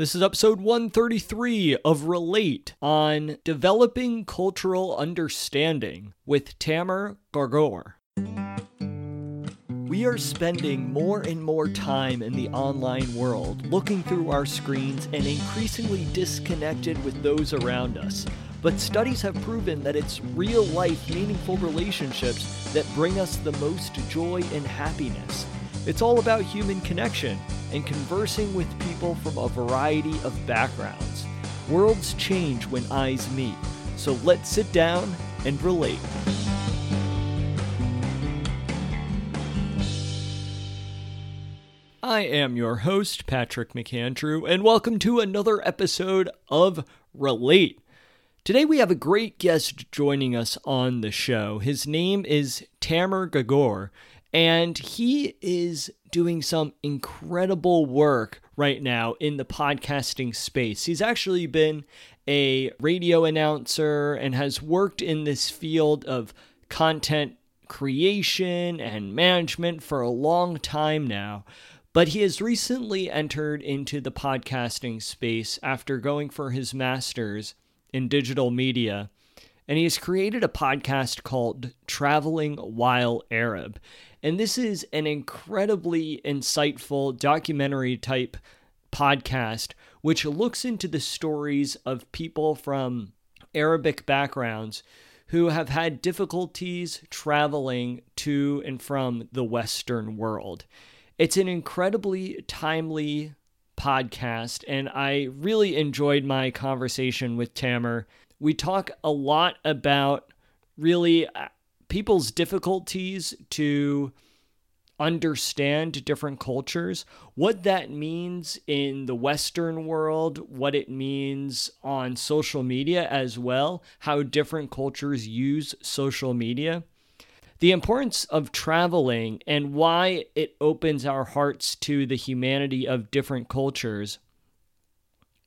This is episode 133 of Relate on developing cultural understanding with Tamer Gargor. We are spending more and more time in the online world, looking through our screens and increasingly disconnected with those around us. But studies have proven that it's real life, meaningful relationships that bring us the most joy and happiness. It's all about human connection and conversing with people from a variety of backgrounds. Worlds change when eyes meet, so let's sit down and relate. I am your host, Patrick McAndrew, and welcome to another episode of Relate. Today we have a great guest joining us on the show. His name is Tamer Gagor, and he is doing some incredible work right now in the podcasting space. He's actually been a radio announcer and has worked in this field of content creation and management for a long time now. But he has recently entered into the podcasting space after going for his master's in digital media. And he has created a podcast called Traveling While Arab. And this is an incredibly insightful documentary type podcast, which looks into the stories of people from Arabic backgrounds who have had difficulties traveling to and from the Western world. It's an incredibly timely podcast, and I really enjoyed my conversation with Tamer. We talk a lot about really people's difficulties to understand different cultures, what that means in the Western world, what it means on social media as well, how different cultures use social media, the importance of traveling and why it opens our hearts to the humanity of different cultures,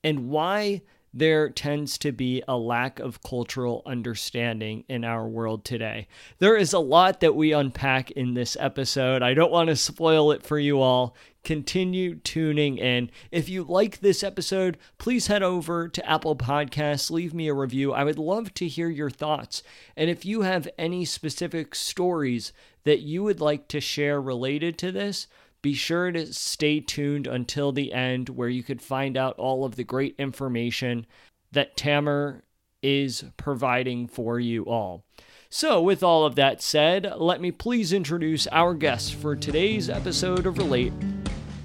and why there tends to be a lack of cultural understanding in our world today. There is a lot that we unpack in this episode. I don't want to spoil it for you all. Continue tuning in. If you like this episode, please head over to Apple Podcasts, leave me a review. I would love to hear your thoughts. And if you have any specific stories that you would like to share related to this, be sure to stay tuned until the end where you could find out all of the great information that Tamer is providing for you all. So, with all of that said, let me please introduce our guest for today's episode of Relate,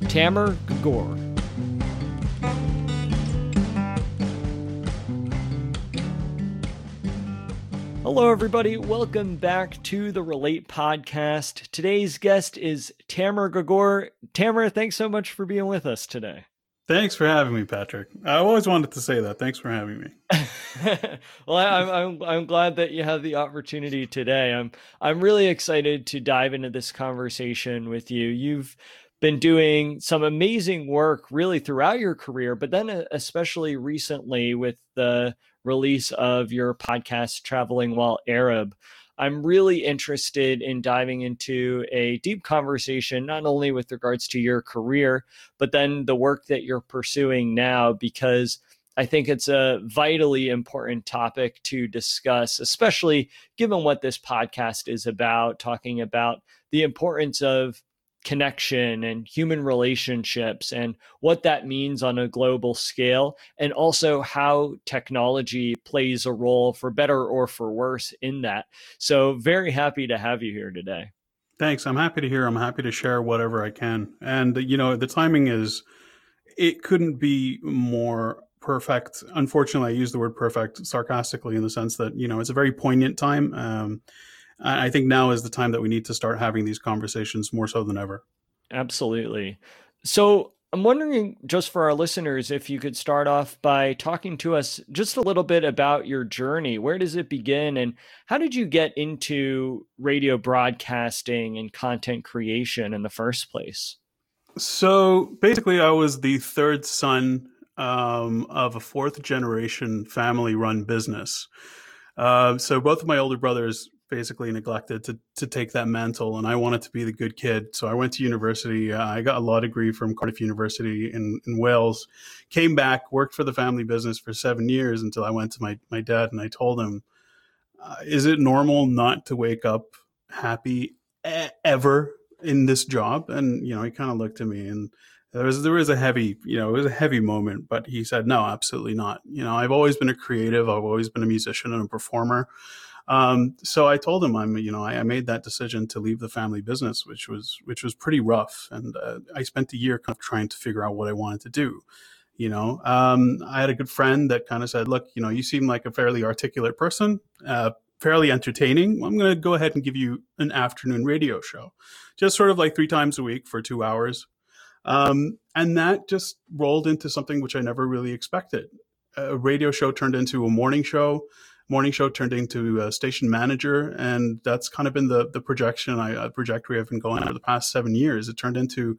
Tamer Gagor. Hello, everybody. Welcome back to the Relate podcast. Today's guest is Tamer Gregor. Tamer, thanks so much for being with us today. Thanks for having me, Patrick. I always wanted to say that. Thanks for having me. well, I'm, I'm I'm glad that you have the opportunity today. I'm I'm really excited to dive into this conversation with you. You've been doing some amazing work really throughout your career, but then uh, especially recently with the release of your podcast, Traveling While Arab. I'm really interested in diving into a deep conversation, not only with regards to your career, but then the work that you're pursuing now, because I think it's a vitally important topic to discuss, especially given what this podcast is about, talking about the importance of connection and human relationships and what that means on a global scale, and also how technology plays a role for better or for worse in that. So, very happy to have you here today. Thanks. I'm happy to hear. I'm happy to share whatever I can. And, you know, the timing is, it couldn't be more perfect. Unfortunately, I use the word perfect sarcastically in the sense that, you know, it's a very poignant time. Um, I think now is the time that we need to start having these conversations more so than ever. Absolutely. So I'm wondering, just for our listeners, if you could start off by talking to us just a little bit about your journey. Where does it begin, and how did you get into radio broadcasting and content creation in the first place? So basically, I was the third son um, of a fourth generation family run business. Uh, so both of my older brothers basically neglected to to take that mantle, and I wanted to be the good kid. So I went to university. Uh, I got a law degree from Cardiff University in, in Wales. Came back, worked for the family business for seven years until I went to my my dad and I told him, uh, "Is it normal not to wake up happy e- ever in this job?" And you know, he kind of looked at me and there was there was a heavy you know it was a heavy moment but he said no absolutely not you know i've always been a creative i've always been a musician and a performer um, so I told him I'm, you know, I, I, made that decision to leave the family business, which was which was pretty rough, and uh, I spent a year kind of trying to figure out what I wanted to do. You know, um, I had a good friend that kind of said, "Look, you know, you seem like a fairly articulate person, uh, fairly entertaining. I'm going to go ahead and give you an afternoon radio show, just sort of like three times a week for two hours." Um, and that just rolled into something which I never really expected. A radio show turned into a morning show morning show turned into a station manager, and that's kind of been the the projection I uh, trajectory I've been going over the past seven years. It turned into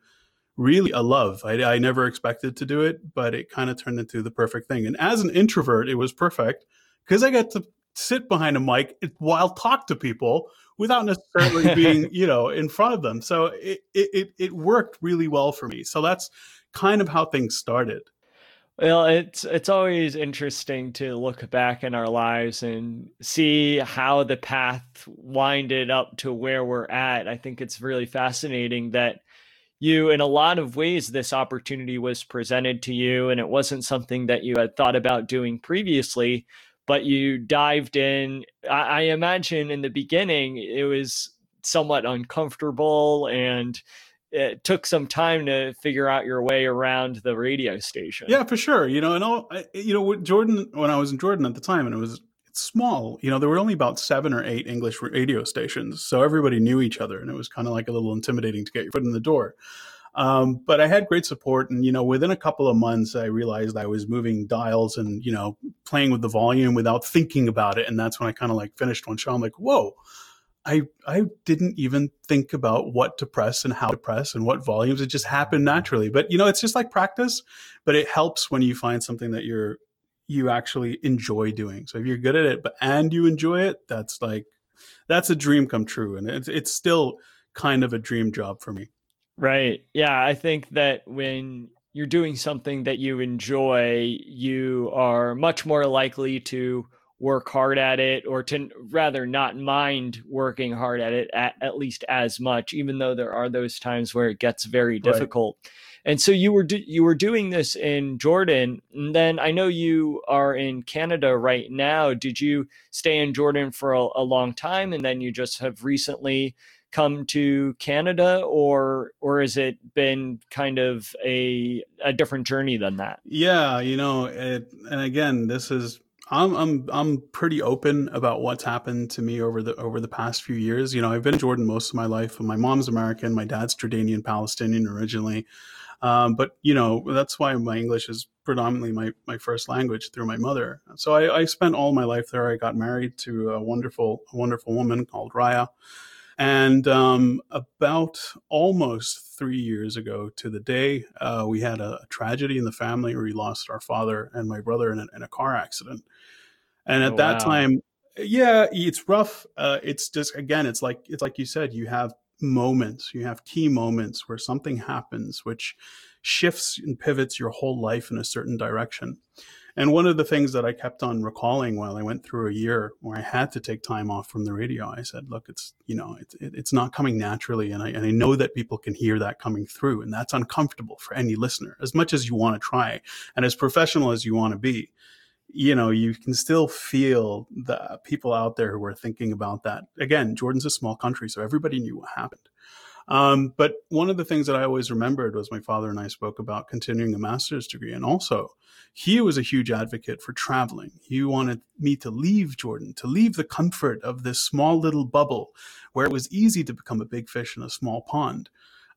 really a love. I, I never expected to do it, but it kind of turned into the perfect thing. And as an introvert, it was perfect because I got to sit behind a mic while talk to people without necessarily being, you know, in front of them. So it, it, it worked really well for me. So that's kind of how things started. Well, it's it's always interesting to look back in our lives and see how the path winded up to where we're at. I think it's really fascinating that you in a lot of ways this opportunity was presented to you and it wasn't something that you had thought about doing previously, but you dived in. I, I imagine in the beginning it was somewhat uncomfortable and it took some time to figure out your way around the radio station. Yeah, for sure. You know, and all you know, Jordan when I was in Jordan at the time, and it was it's small. You know, there were only about seven or eight English radio stations, so everybody knew each other, and it was kind of like a little intimidating to get your foot in the door. Um, but I had great support, and you know, within a couple of months, I realized I was moving dials and you know, playing with the volume without thinking about it, and that's when I kind of like finished one show. I'm like, whoa I I didn't even think about what to press and how to press and what volumes. It just happened naturally. But you know, it's just like practice. But it helps when you find something that you're you actually enjoy doing. So if you're good at it, but and you enjoy it, that's like that's a dream come true, and it's it's still kind of a dream job for me. Right. Yeah, I think that when you're doing something that you enjoy, you are much more likely to work hard at it or to rather not mind working hard at it at, at least as much even though there are those times where it gets very difficult right. and so you were do, you were doing this in Jordan and then I know you are in Canada right now did you stay in Jordan for a, a long time and then you just have recently come to Canada or or has it been kind of a a different journey than that? Yeah, you know, it, and again, this is I'm I'm I'm pretty open about what's happened to me over the over the past few years. You know, I've been in Jordan most of my life. My mom's American, my dad's Jordanian Palestinian originally. Um, but you know, that's why my English is predominantly my, my first language through my mother. So I, I spent all my life there. I got married to a wonderful, a wonderful woman called Raya. And um, about almost three years ago to the day, uh, we had a, tragedy in the family where we lost our father and my brother in a, in a car accident. And at oh, that wow. time, yeah, it's rough. Uh, it's just again, it's like it's like you said, you have moments, you have key moments where something happens which shifts and pivots your whole life in a certain direction. And one of the things that I kept on recalling while I went through a year where I had to take time off from the radio, I said, look, it's, you know, it's, it's not coming naturally. And I, and I know that people can hear that coming through and that's uncomfortable for any listener as much as you want to try and as professional as you want to be. You know, you can still feel the people out there who are thinking about that. Again, Jordan's a small country, so everybody knew what happened. Um, but one of the things that I always remembered was my father and I spoke about continuing a master's degree. And also, he was a huge advocate for traveling. He wanted me to leave Jordan, to leave the comfort of this small little bubble where it was easy to become a big fish in a small pond.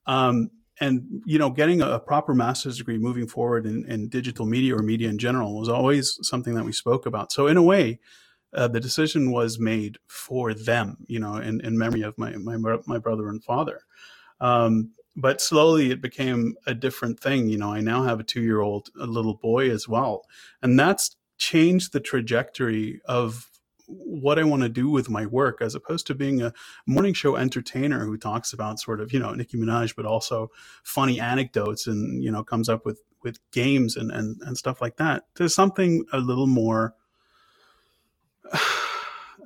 Um, and you know, getting a, proper master's degree moving forward in, in, digital media or media in general was always something that we spoke about. So in a way, uh, the decision was made for them, you know, in, in memory of my, my my brother and father. Um, but slowly it became a different thing. You know, I now have a two year old, a little boy as well. And that's changed the trajectory of what I want to do with my work, as opposed to being a morning show entertainer who talks about sort of you know Nicki Minaj, but also funny anecdotes and you know comes up with with games and and, and stuff like that. There's something a little more.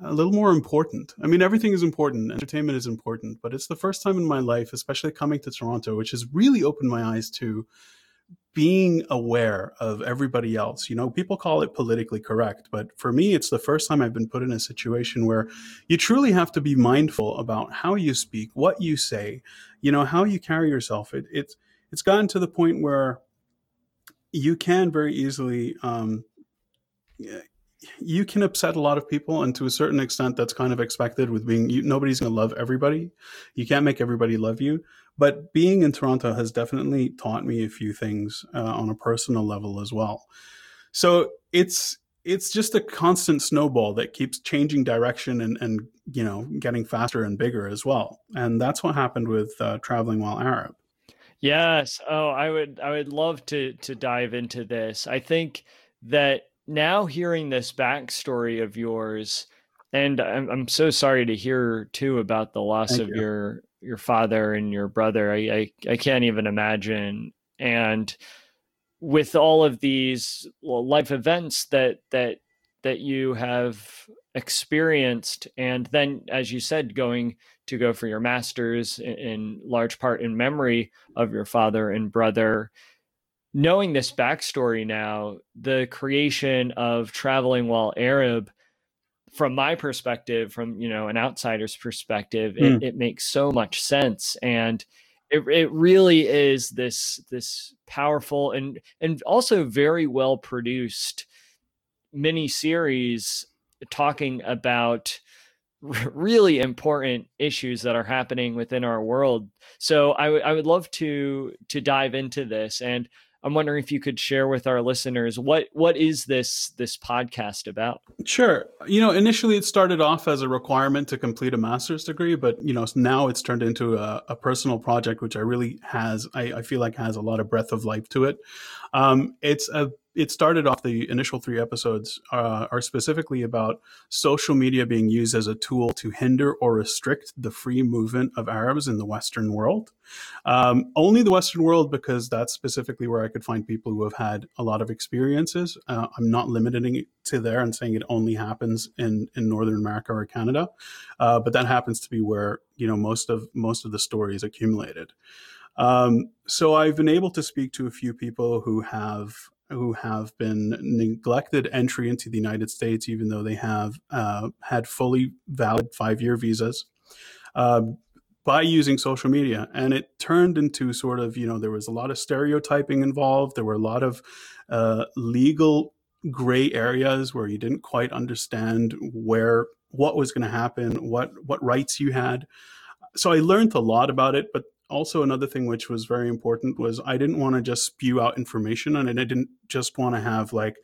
a little more important. I mean, everything is important. Entertainment is important, but it's the first time in my life, especially coming to Toronto, which has really opened my eyes to being aware of everybody else. You know, people call it politically correct, but for me, it's the first time I've been put in a situation where you truly have to be mindful about how you speak, what you say, you know, how you carry yourself. It, it's it's gotten to the point where you can very easily um, you can upset a lot of people and to a certain extent that's kind of expected with being you, nobody's going to love everybody you can't make everybody love you but being in Toronto has definitely taught me a few things uh, on a personal level as well. So it's it's just a constant snowball that keeps changing direction and, and you know getting faster and bigger as well. And that's what happened with uh, traveling while Arab. Yes. Oh, I would I would love to to dive into this. I think that now hearing this backstory of yours, and I'm, I'm so sorry to hear too about the loss Thank of you. your your father and your brother. I, I, I can't even imagine. And with all of these life events that that that you have experienced, and then, as you said, going to go for your masters in, in large part in memory of your father and brother. Knowing this backstory now, the creation of traveling while Arab from my perspective, from you know an outsider's perspective, mm. it, hmm. it, makes so much sense, and it it really is this this powerful and and also very well produced mini series talking about really important issues that are happening within our world. So I, w- I would love to to dive into this and I'm wondering if you could share with our listeners what what is this this podcast about? Sure. You know, initially it started off as a requirement to complete a master's degree, but you know now it's turned into a, a personal project, which I really has I, I, feel like has a lot of breath of life to it. Um, it's a it started off the initial three episodes uh, are specifically about social media being used as a tool to hinder or restrict the free movement of Arabs in the Western world. Um, only the Western world, because that's specifically where I could find people who have had a lot of experiences. Uh, I'm not limiting it to there and saying it only happens in, in Northern America or Canada, uh, but that happens to be where you know most of most of the stories accumulated. Um, so I've been able to speak to a few people who have who have been neglected entry into the United States, even though they have uh, had fully valid five year visas. Uh, by using social media. And it turned into sort of, you know, there was a lot of stereotyping involved. There were a lot of uh, legal gray areas where you didn't quite understand where what was going to happen, what what rights you had. So I learned a lot about it, but also another thing which was very important was I didn't want to just spew out information and I didn't just want to have like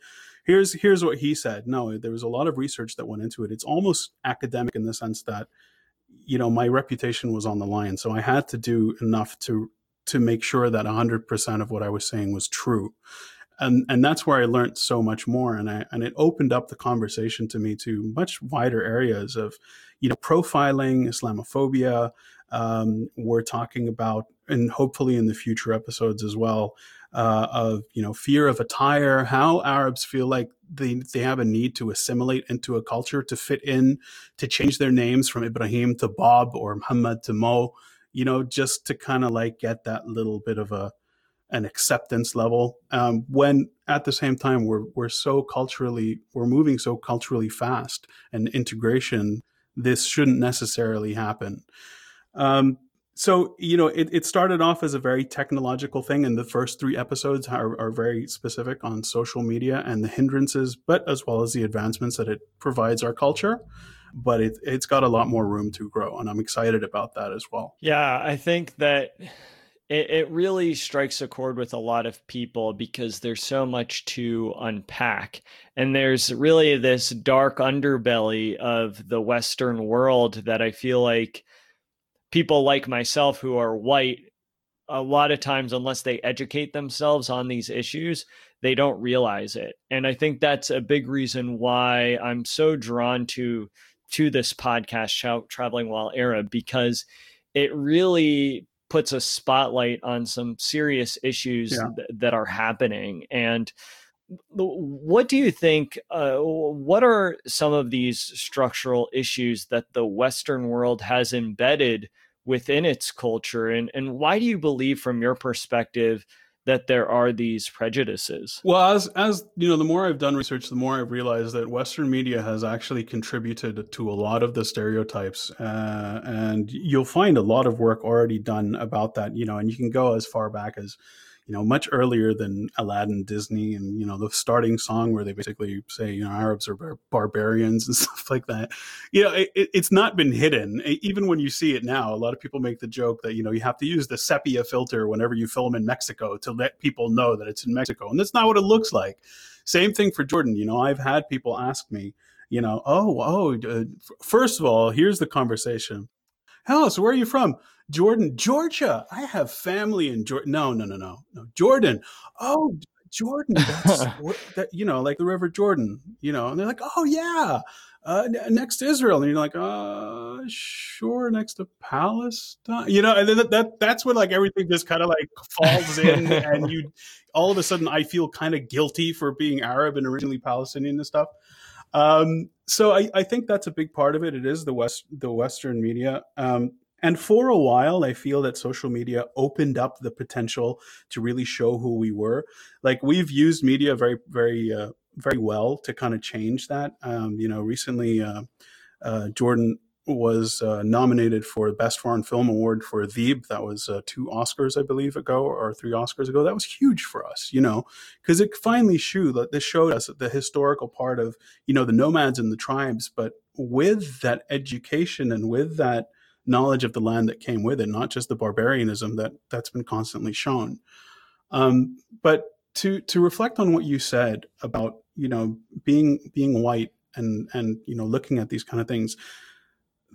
here's here's what he said. No, there was a lot of research that went into it. It's almost academic in the sense that you know my reputation was on the line, so I had to do enough to to make sure that 100% of what I was saying was true. And and that's where I learned so much more and I and it opened up the conversation to me to much wider areas of you know profiling, Islamophobia, um, we're talking about, and hopefully in the future episodes as well, uh, of you know fear of attire, how Arabs feel like they they have a need to assimilate into a culture, to fit in, to change their names from Ibrahim to Bob or Muhammad to Mo, you know, just to kind of like get that little bit of a an acceptance level. Um, when at the same time we're we're so culturally we're moving so culturally fast and integration this shouldn't necessarily happen um, so you know it, it started off as a very technological thing and the first three episodes are, are very specific on social media and the hindrances but as well as the advancements that it provides our culture. But it, it's got a lot more room to grow and i'm excited about that as well. Yeah i think that it, it really strikes a chord with a lot of people because there's so much to unpack. And there's really this dark underbelly of the western world that i feel like people like myself who are white a lot of times unless they educate themselves on these issues they don't realize it. And I think that's a big reason why I'm so drawn to to this podcast, Traveling While Arab, because it really puts a spotlight on some serious issues yeah. th- that are happening. And what do you think? Uh, what are some of these structural issues that the Western world has embedded within its culture? And, and why do you believe, from your perspective, that there are these prejudices? Well, as as you know, the more I've done research, the more I've realized that Western media has actually contributed to a lot of the stereotypes, uh, and you'll find a lot of work already done about that. You know, and you can go as far back as you know, much earlier than Aladdin, Disney, and you know the starting song where they basically say you know Arabs are bar- barbarians and stuff like that. You know, it, it's not been hidden. Even when you see it now, a lot of people make the joke that you know you have to use the sepia filter whenever you film in Mexico to let people know that it's in Mexico, and that's not what it looks like. Same thing for Jordan. You know, I've had people ask me, you know, oh, oh, uh, first of all, here's the conversation. So where are you from? Jordan, Georgia. I have family in Jordan. No, no, no, no, no. Jordan. Oh, Jordan. That's that. You know, like the River Jordan. You know, and they're like, oh yeah, uh, next to Israel, and you're like, uh, sure, next to Palestine. You know, and that, that that's when like everything just kind of like falls in, and you all of a sudden I feel kind of guilty for being Arab and originally Palestinian and stuff. Um, so I, I, think that's a big part of it. It is the West, the Western media. Um, and for a while, I feel that social media opened up the potential to really show who we were. Like we've used media very, very, uh, very well to kind of change that. Um, you know, recently, uh, uh, Jordan was uh, nominated for the Best Foreign Film Award for Theeb. That was uh, two Oscars, I believe, ago or three Oscars ago. That was huge for us, you know, because it finally showed that this showed us the historical part of you know the nomads and the tribes, but with that education and with that knowledge of the land that came with it, not just the barbarianism that that's been constantly shown. Um, but to to reflect on what you said about you know being being white and and you know looking at these kind of things.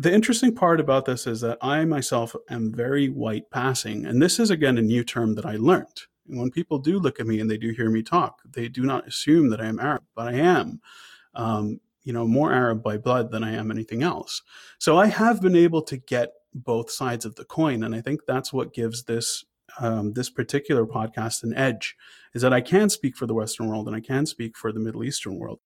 The interesting part about this is that I myself am very white passing, and this is again a new term that I learned. And when people do look at me and they do hear me talk, they do not assume that I am Arab, but I am. Um, you know, more Arab by blood than I am anything else. So I have been able to get both sides of the coin, and I think that's what gives this um, this particular podcast an edge, is that I can speak for the Western world and I can speak for the Middle Eastern world.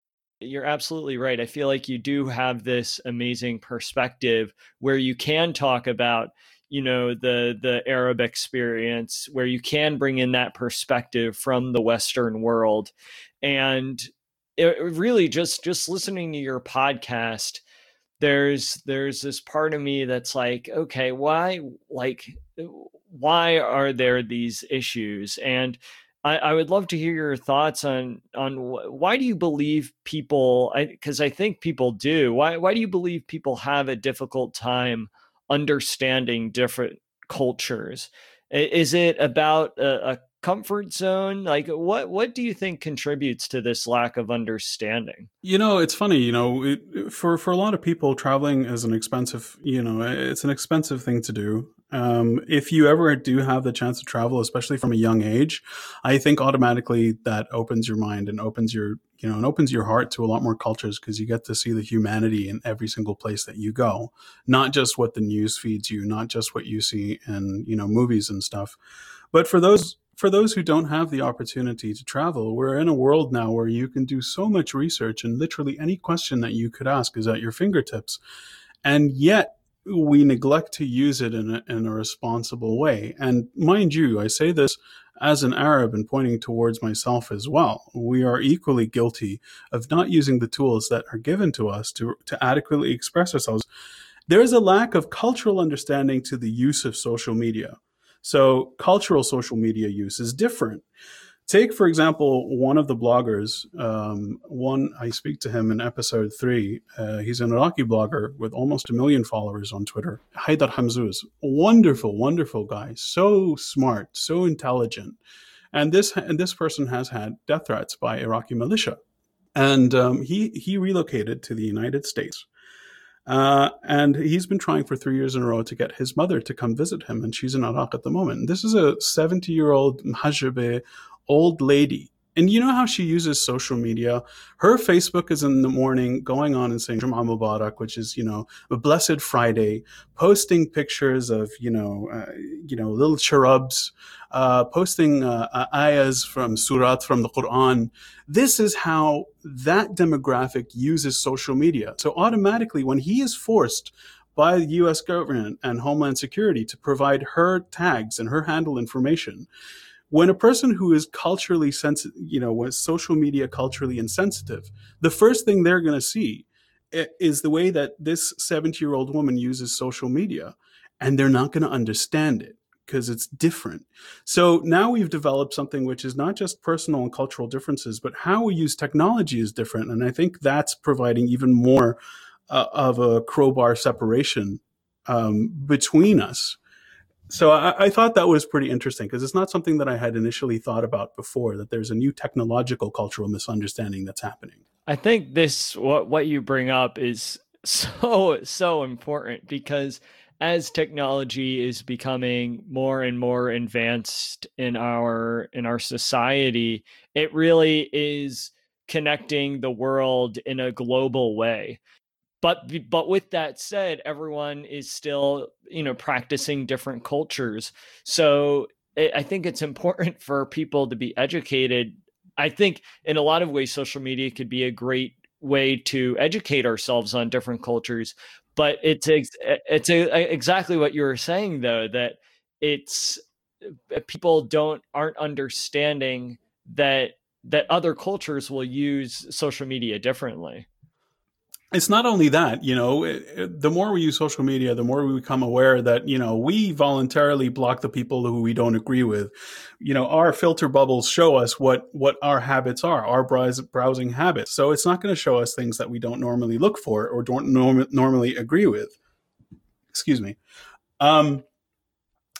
You're absolutely right. I feel like you do have this amazing perspective where you can talk about you know the the arab experience where you can bring in that perspective from the western world and it really just just listening to your podcast there's there's this part of me that's like okay why like why are there these issues and I, I would love to hear your thoughts on on why do you believe people because I, I think people do why why do you believe people have a difficult time understanding different cultures? Is it about a, a comfort zone? Like what what do you think contributes to this lack of understanding? You know it's funny you know it, for for a lot of people traveling is an expensive you know it's an expensive thing to do um, if you ever do have the chance to travel especially from a young age i think automatically that opens your mind and opens your you know and opens your heart to a lot more cultures because you get to see the humanity in every single place that you go not just what the news feeds you not just what you see in you know movies and stuff but for those for those who don't have the opportunity to travel, we're in a world now where you can do so much research and literally any question that you could ask is at your fingertips. And yet we neglect to use it in a, in a responsible way. And mind you, I say this as an Arab and pointing towards myself as well. We are equally guilty of not using the tools that are given to us to, to adequately express ourselves. There is a lack of cultural understanding to the use of social media. So cultural social media use is different. Take, for example, one of the bloggers. Um, one, I speak to him in episode three. Uh, he's an Iraqi blogger with almost a million followers on Twitter. Haidar Hamzouz, wonderful, wonderful guy. So smart, so intelligent. And this, and this person has had death threats by Iraqi militia. And um, he, he relocated to the United States uh, and he's been trying for three years in a row to get his mother to come visit him, and she's in Iraq at the moment. This is a 70 year old Muhajibe old lady And you know how she uses social media? Her Facebook is in the morning going on and saying Jum'ah Mubarak, which is, you know, a blessed Friday, posting pictures of, you know, uh, you know, little cherubs, uh, posting uh, ayahs from surat from the Quran. This is how that demographic uses social media. So automatically when he is forced by the US government and Homeland Security to provide her tags and her handle information, when a person who is culturally sensitive, you know, was social media culturally insensitive, the first thing they're going to see is the way that this 70 year old woman uses social media, and they're not going to understand it because it's different. So now we've developed something which is not just personal and cultural differences, but how we use technology is different. And I think that's providing even more uh, of a crowbar separation um, between us so I, I, thought that was pretty interesting because it's not something that I had initially thought about before. That there's a new technological cultural misunderstanding that's happening. I think this what what you bring up is so so important because as technology is becoming more and more advanced in our in our society, it really is connecting the world in a global way but but with that said everyone is still you know practicing different cultures. So i think it's important for people to be educated. I think in a lot of ways social media could be a great way to educate ourselves on different cultures. But it's it's a, exactly what you were saying though that it's uh, people don't aren't understanding that that other cultures will use social media differently it's not only that, you know, the more we use social media, the more we become aware that, you know, we voluntarily block the people who we don't agree with. You know, our filter bubbles show us what, what our habits are, our browsing habits. So it's not going to show us things that we don't normally look for or don't norm- normally agree with. Excuse me. Um,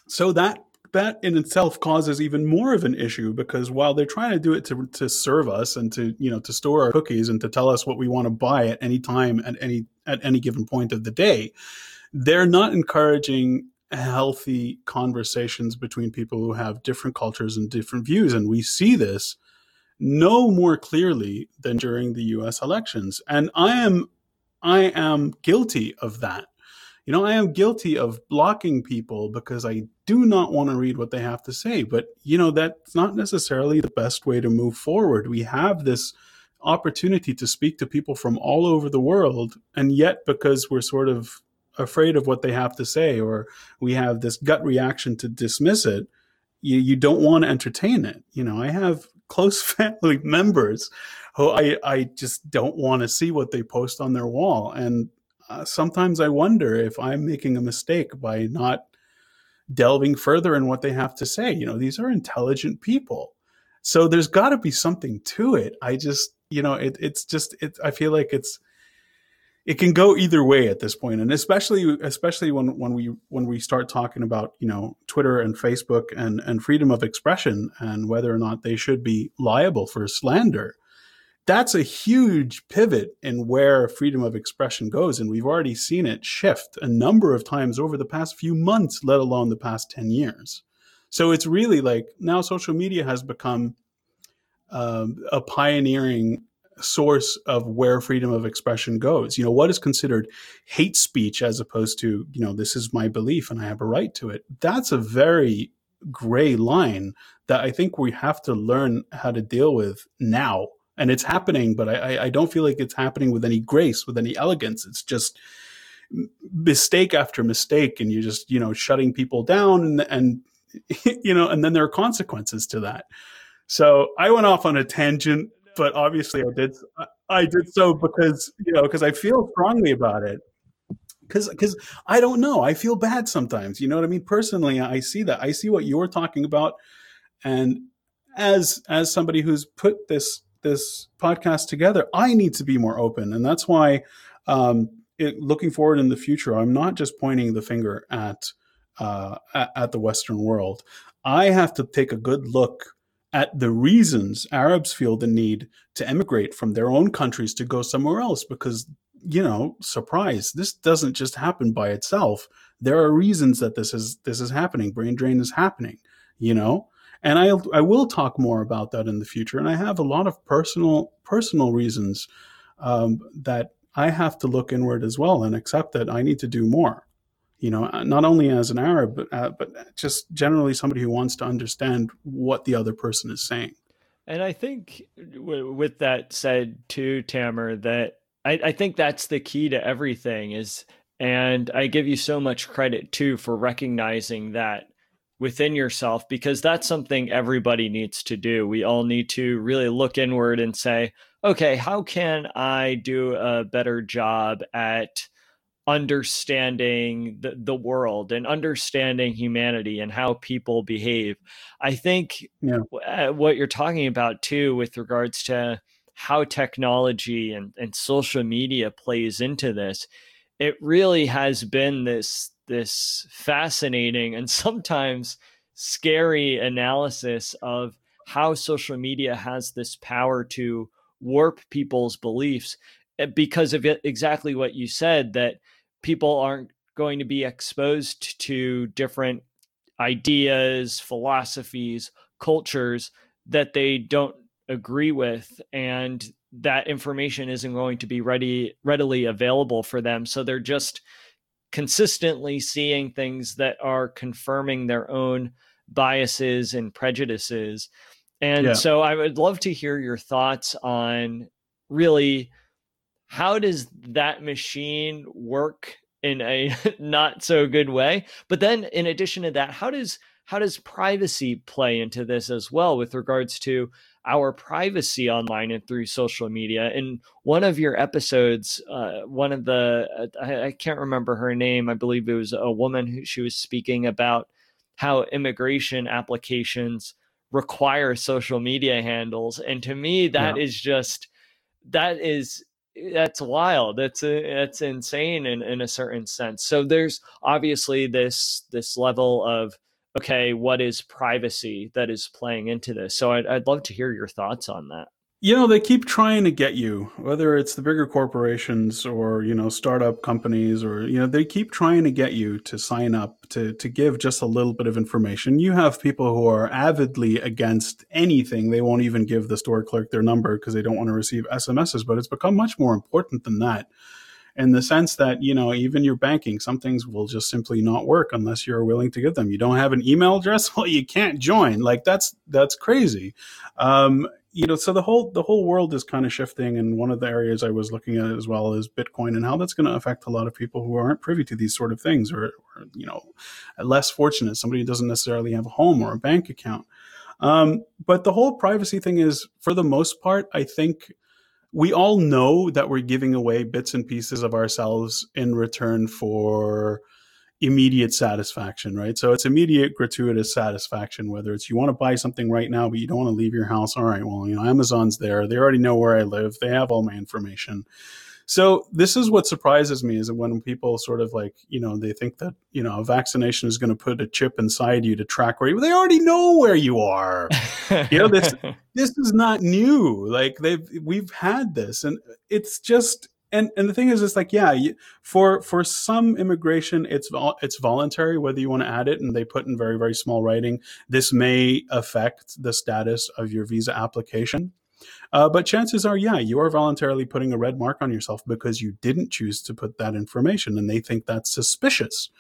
so that that in itself causes even more of an issue because while they're trying to do it to, to serve us and to you know to store our cookies and to tell us what we want to buy at any time at any at any given point of the day they're not encouraging healthy conversations between people who have different cultures and different views. And we see this no more clearly than during the US elections. And I am I am guilty of that. You know, I am guilty of blocking people because I do not want to read what they have to say. But, you know, that's not necessarily the best way to move forward. We have this opportunity to speak to people from all over the world. And yet, because we're sort of afraid of what they have to say, or we have this gut reaction to dismiss it, you, you don't want to entertain it. You know, I have close family members who I, I just don't want to see what they post on their wall. And uh, sometimes I wonder if I'm making a mistake by not delving further in what they have to say. You know, these are intelligent people. So there's got to be something to it. I just, you know, it, it's just, it, I feel like it's, it can go either way at this point, and especially, especially when when we when we start talking about you know Twitter and Facebook and and freedom of expression and whether or not they should be liable for slander that's a huge pivot in where freedom of expression goes. And we've already seen it shift a number of times over the past few months, let alone the past 10 years. So it's really like now social media has become um, a pioneering source of where freedom of expression goes. You know, what is considered hate speech as opposed to, you know, this is my belief and I have a right to it. That's a very gray line that I think we have to learn how to deal with now and it's happening, but I, I don't feel like it's happening with any grace, with any elegance. It's just mistake after mistake, and you're just you know shutting people down, and, and you know, and then there are consequences to that. So I went off on a tangent, but obviously I did I did so because you know because I feel strongly about it. Because because I don't know, I feel bad sometimes. You know what I mean? Personally, I see that. I see what you're talking about, and as as somebody who's put this this podcast together, I need to be more open, and that's why, um, it, looking forward in the future, I'm not just pointing the finger at, uh, at at the Western world. I have to take a good look at the reasons Arabs feel the need to emigrate from their own countries to go somewhere else because you know surprise this doesn't just happen by itself. There are reasons that this is this is happening. Brain drain is happening you know and I I will talk more about that in the future. And I have a lot of personal personal reasons um, that I have to look inward as well and accept that I need to do more. You know, not only as an Arab, but uh, but just generally somebody who wants to understand what the other person is saying. And I think, w- with that said, too, Tamer, that I, I think that's the key to everything is and I give you so much credit too for recognizing that within yourself because that's something everybody needs to do. We all need to really look inward and say, okay, how can I do a better job at understanding the, the world and understanding humanity and how people behave? I think yeah. Uh, what you're talking about too, with regards to how technology and, and social media plays into this, it really has been this this fascinating and sometimes scary analysis of how social media has this power to warp people's beliefs eh, because of exactly what you said that people aren't going to be exposed to different ideas, philosophies, cultures that they don't agree with and that information isn't going to be ready readily available for them. So they're just consistently seeing things that are confirming their own biases and prejudices. And yeah. so I would love to hear your thoughts on really how does that machine work in a not so good way? But then in addition to that, how does how does privacy play into this as well with regards to our privacy online and through social media. In one of your episodes, uh, one of the, uh, I, I, can't remember her name, I believe it was a woman who she was speaking about how immigration applications require social media handles. And to me, that yeah. is just, that is, that's wild. That's a, that's insane in, in a certain sense. So there's obviously this this level of okay, what is privacy that is playing into this? So I'd, I'd love to hear your thoughts on that. You know, they keep trying to get you, whether it's the bigger corporations or, you know, startup companies or, you know, they keep trying to get you to sign up to, to give just a little bit of information. You have people who are avidly against anything. They won't even give the store clerk their number because they don't want to receive SMSs, but it's become much more important than that in the sense that you know even your banking some things will just simply not work unless you're willing to give them. You don't have an email address? Well you can't join. Like that's that's crazy. Um, you know so the whole the whole world is kind of shifting and one of the areas i was looking at as well is bitcoin and how that's going to affect a lot of people who aren't privy to these sort of things or, or you know less fortunate somebody who doesn't necessarily have a home or a bank account. Um, but the whole privacy thing is for the most part i think we all know that we're giving away bits and pieces of ourselves in return for immediate satisfaction, right? So it's immediate gratuitous satisfaction, whether it's you want to buy something right now, but you don't want to leave your house. All right, well, you know, Amazon's there. They already know where I live. They have all my information. So this is what surprises me is when people sort of like, you know, they think that, you know, a vaccination is going to put a chip inside you to track where you, they already know where you are. you know, this, this is not new. Like they've, we've had this and it's just, and, and the thing is, it's like, yeah, for, for some immigration, it's, it's voluntary, whether you want to add it and they put in very, very small writing, this may affect the status of your visa application. Uh, but chances are, yeah, you are voluntarily putting a red mark on yourself because you didn't choose to put that information and they think that's suspicious.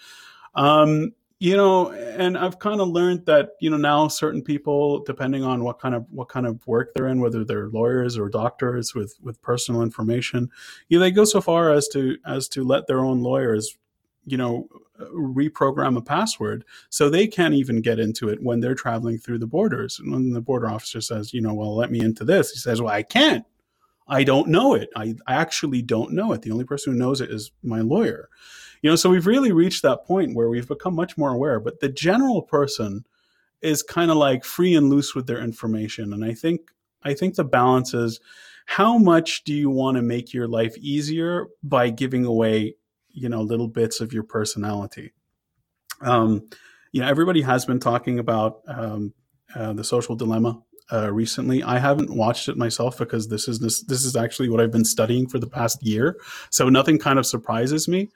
Um, you know, and I've kind of learned that, you know, now certain people, depending on what kind of what kind of work they're in, whether they're lawyers or doctors with with personal information, you know, they go so far as to as to let their own lawyers you know reprogram a password so they can't even get into it when they're traveling through the borders. And when the border officer says you know well let me into this he says well i can't. I don't know it. I, actually don't know it. The only person who knows it is my lawyer. You know so we've really reached that point where we've become much more aware but the general person is kind of like free and loose with their information. And i think i think the balance is how much do you want to make your life easier by giving away you know little bits of your personality. Um, you know, everybody has been talking about um, uh, the social dilemma uh, recently. I haven't watched it myself because this is this this is actually what I've been studying for the past year, so nothing kind of surprises me.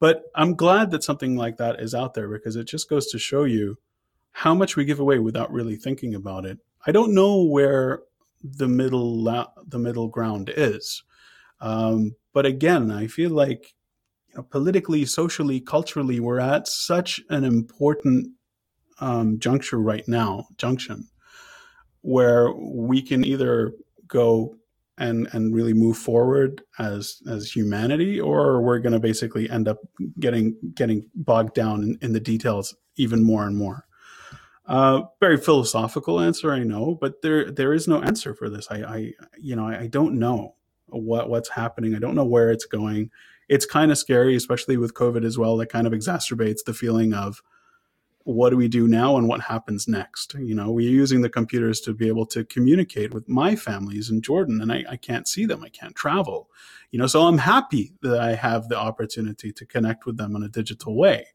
But I'm glad that something like that is out there because it just goes to show you how much we give away without really thinking about it. I don't know where the middle la- the middle ground is, um, but again, I feel like politically, socially, culturally, we're at such an important um, juncture right now, junction, where we can either go and and really move forward as as humanity, or we're going to basically end up getting getting bogged down in, in the details even more and more. Uh, very philosophical answer, I know, but there there is no answer for this. I, I you know I, I don't know what what's happening. I don't know where it's going. It's kind of scary, especially with COVID as well. That kind of exacerbates the feeling of what do we do now and what happens next? You know, we're using the computers to be able to communicate with my families in Jordan, and I, I, can't see them. I can't travel. You know, so I'm happy that I have the opportunity to connect with them in a digital way.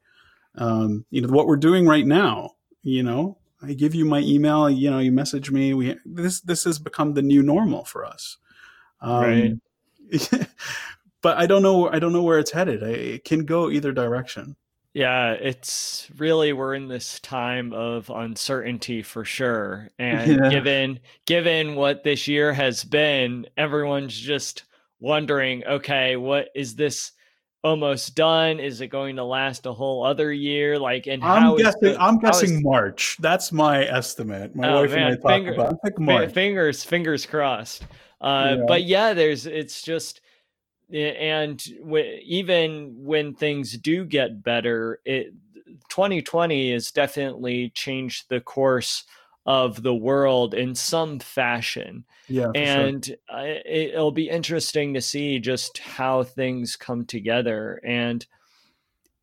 Um, you know, what we're doing right now. You know, I give you my email. You know, you message me. We this this has become the new normal for us. Um, right. but I don't know. I don't know where it's headed. I, it can go either direction. Yeah, it's really we're in this time of uncertainty for sure. And yeah. given given what this year has been, everyone's just wondering, okay, what is this almost done? Is it going to last a whole other year? Like and I'm guessing the, I'm guessing is, March. That's my estimate. My oh, wife man, and I talk finger, about like March. Fingers fingers crossed. Uh, yeah. but yeah, there's it's just and w- even when things do get better, it 2020 has definitely changed the course of the world in some fashion. Yeah, and uh, sure. it'll be interesting to see just how things come together. And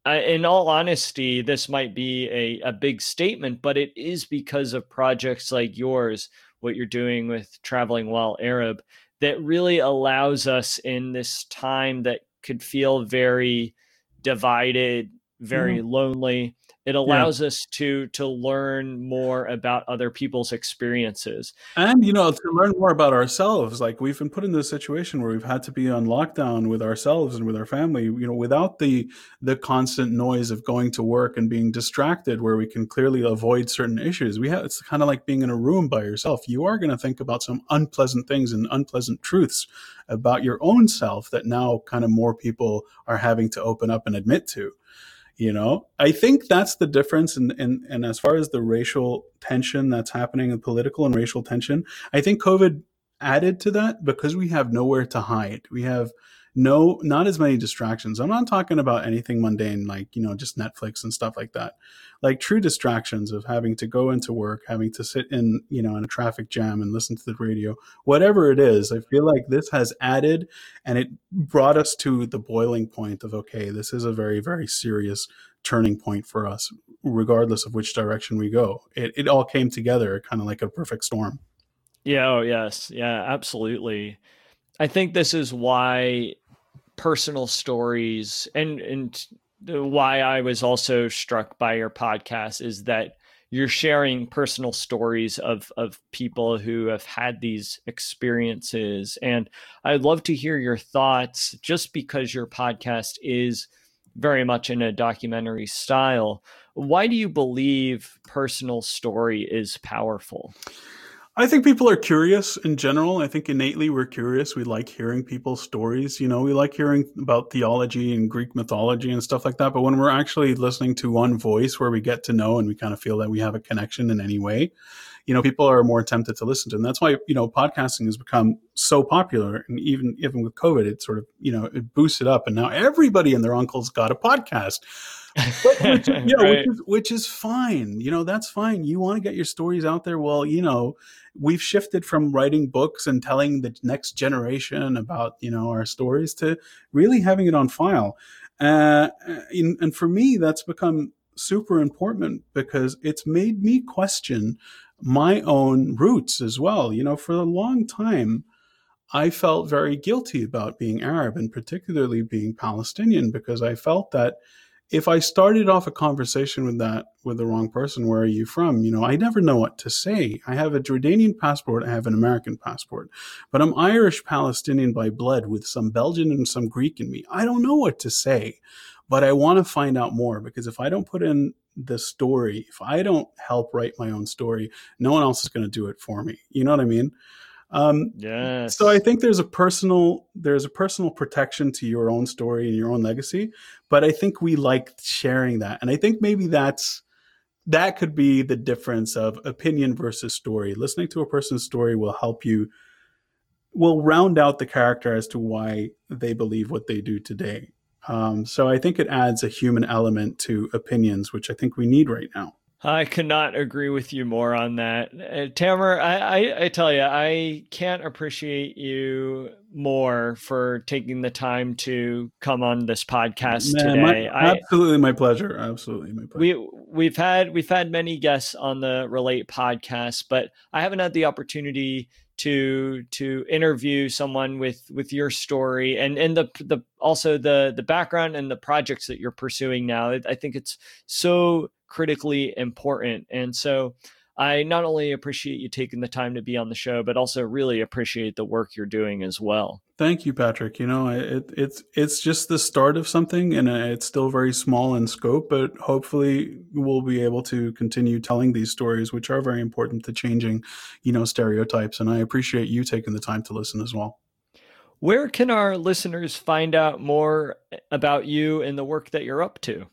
in all honesty, this might be a, a big statement, but it is because of projects like yours, what you're doing with Traveling While Arab, that really allows us in this time that could feel very divided, very mm-hmm. lonely, it allows yeah. us to to learn more about other people's experiences. And you know to learn more about ourselves like we've been put in this situation where we've had to be on lockdown with ourselves and with our family you know without the the constant noise of going to work and being distracted where we can clearly avoid certain issues. We have it's kind of like being in a room by yourself. You are going to think about some unpleasant things and unpleasant truths about your own self that now kind of more people are having to open up and admit to you know? I think that's the difference and and and as far as the racial tension that's happening in political and racial tension i think covid added to that because we have nowhere to hide. We have no not as many distractions. I'm not talking about anything mundane like you know just netflix and stuff like that like true distractions of having to go into work having to sit in you know in a traffic jam and listen to the radio whatever it is i feel like this has added and it brought us to the boiling point of okay this is a very very serious turning point for us regardless of which direction we go. It, it all came together kind of like a perfect storm. Yeah oh yes. Yeah absolutely. I think this is why personal stories and and why I was also struck by your podcast is that you're sharing personal stories of of people who have had these experiences. And I'd love to hear your thoughts just because your podcast is very much in a documentary style. Why do you believe personal story is powerful I think people are curious in general. I think innately we're curious. We like hearing people's stories. You know, we like hearing about theology and Greek mythology and stuff like that. But when we're actually listening to one voice where we get to know and we kind of feel that we have a connection in any way, you know, people are more tempted to listen to. And that's why, you know, podcasting has become so popular. And even, even with COVID, it sort of, you know, it boosted up. And now everybody and their uncle's got a podcast which, you know, right. which, is, which is fine. You know, that's fine. You want to get your stories out there. Well, you know, we've shifted from writing books and telling the next generation about, you know, our stories to really having it on file. Uh, and, and for me, that's become super important because it's made me question my own roots as well. You know, for a long time, I felt very guilty about being Arab and particularly being Palestinian because I felt that if I started off a conversation with that with the wrong person, where are you from? You know, I never know what to say. I have a Jordanian passport, I have an American passport, but I'm Irish Palestinian by blood with some Belgian and some Greek in me. I don't know what to say, but I want to find out more because if I don't put in the story, if I don't help write my own story, no one else is going to do it for me. You know what I mean? Um, yes. So I think there's a personal there's a personal protection to your own story and your own legacy, but I think we like sharing that, and I think maybe that's that could be the difference of opinion versus story. Listening to a person's story will help you will round out the character as to why they believe what they do today. Um, so I think it adds a human element to opinions, which I think we need right now. I cannot agree with you more on that. Uh, Tamer, I, I, I, tell you, I can't appreciate you more for taking the time to come on this podcast Man, today. My, absolutely my pleasure. Absolutely my pleasure. We we've had we've had many guests on the Relate podcast, but I haven't had the opportunity to to interview someone with with your story and and the the also the the background and the projects that you're pursuing now. I think it's so critically important. And so I not only appreciate you taking the time to be on the show, but also really appreciate the work you're doing as well. Thank you, Patrick. You know, it, it's it's just the start of something, and uh, it's still very small in scope. But hopefully, we'll be able to continue telling these stories, which are very important to changing, you know, stereotypes. And I appreciate you taking the time to listen as well. Where can our listeners find out more about you and the work that you're up to?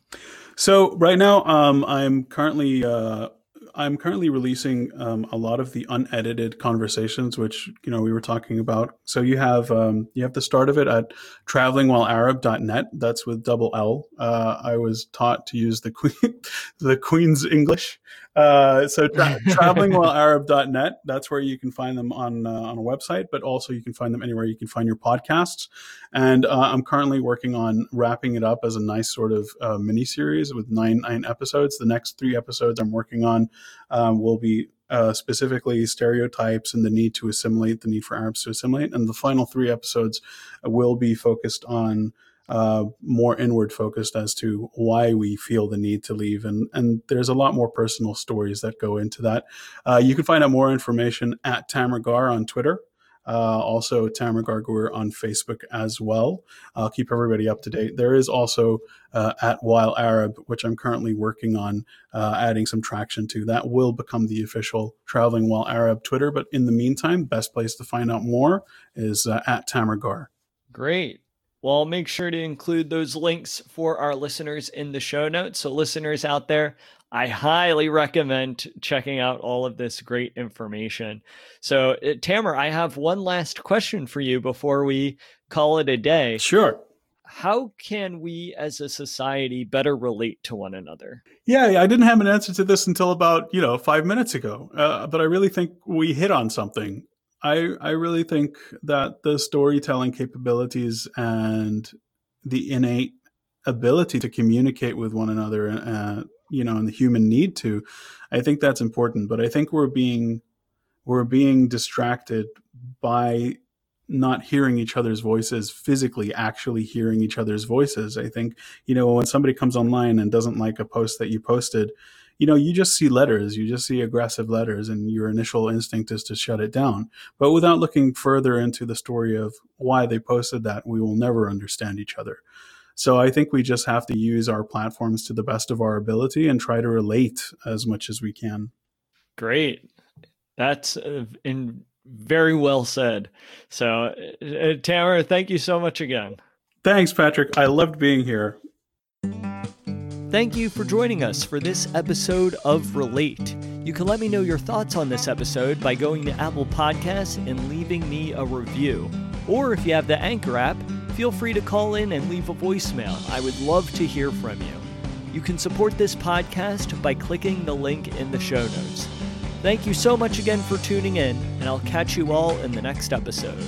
So right now, um, I'm currently uh, I'm currently releasing um, a lot of the unedited conversations, which you know we were talking about. So you have um, you have the start of it at travelingwhilearab.net. That's with double L. Uh, I was taught to use the queen the Queen's English. Uh, so tra- travelingwhilearab.net. That's where you can find them on uh, on a website, but also you can find them anywhere you can find your podcasts. And uh, I'm currently working on wrapping it up as a nice sort of uh, mini series with nine nine episodes. The next three episodes I'm working on um, will be uh, specifically stereotypes and the need to assimilate, the need for Arabs to assimilate. And the final three episodes will be focused on uh, more inward focused as to why we feel the need to leave. And, and there's a lot more personal stories that go into that. Uh, you can find out more information at Tamer Gar on Twitter. Uh, also, Tamer Gargour on Facebook as well. I'll keep everybody up to date. There is also uh, at While Arab, which I'm currently working on uh, adding some traction to. That will become the official Traveling While Arab Twitter. But in the meantime, best place to find out more is uh, at Tamer Gar. Great. Well, I'll make sure to include those links for our listeners in the show notes. So, listeners out there, I highly recommend checking out all of this great information. So, uh, Tamer, I have one last question for you before we call it a day. Sure. How can we as a society better relate to one another? Yeah, I didn't have an answer to this until about, you know, five minutes ago. Uh, but I really think we hit on something. I, I really think that the storytelling capabilities and the innate ability to communicate with one another uh, you know, and the human need to. I think that's important, but I think we're being we're being distracted by not hearing each other's voices physically actually hearing each other's voices i think you know when somebody comes online and doesn't like a post that you posted you know you just see letters you just see aggressive letters and your initial instinct is to shut it down but without looking further into the story of why they posted that we will never understand each other so I think we just have to use our platforms to the best of our ability and try to relate as much as we can. Great. That's uh, in very well said. So, uh, uh thank you so much again. Thanks, Patrick. I loved being here. Thank you for joining us for this episode of Relate. You can let me know your thoughts on this episode by going to Apple Podcasts and leaving me a review. Or if you have the Anchor app, feel free to call in and leave a voicemail. I would love to hear from you. You can support this podcast by clicking the link in the show notes. Thank you so much again for tuning in, and I'll catch you all in the next episode.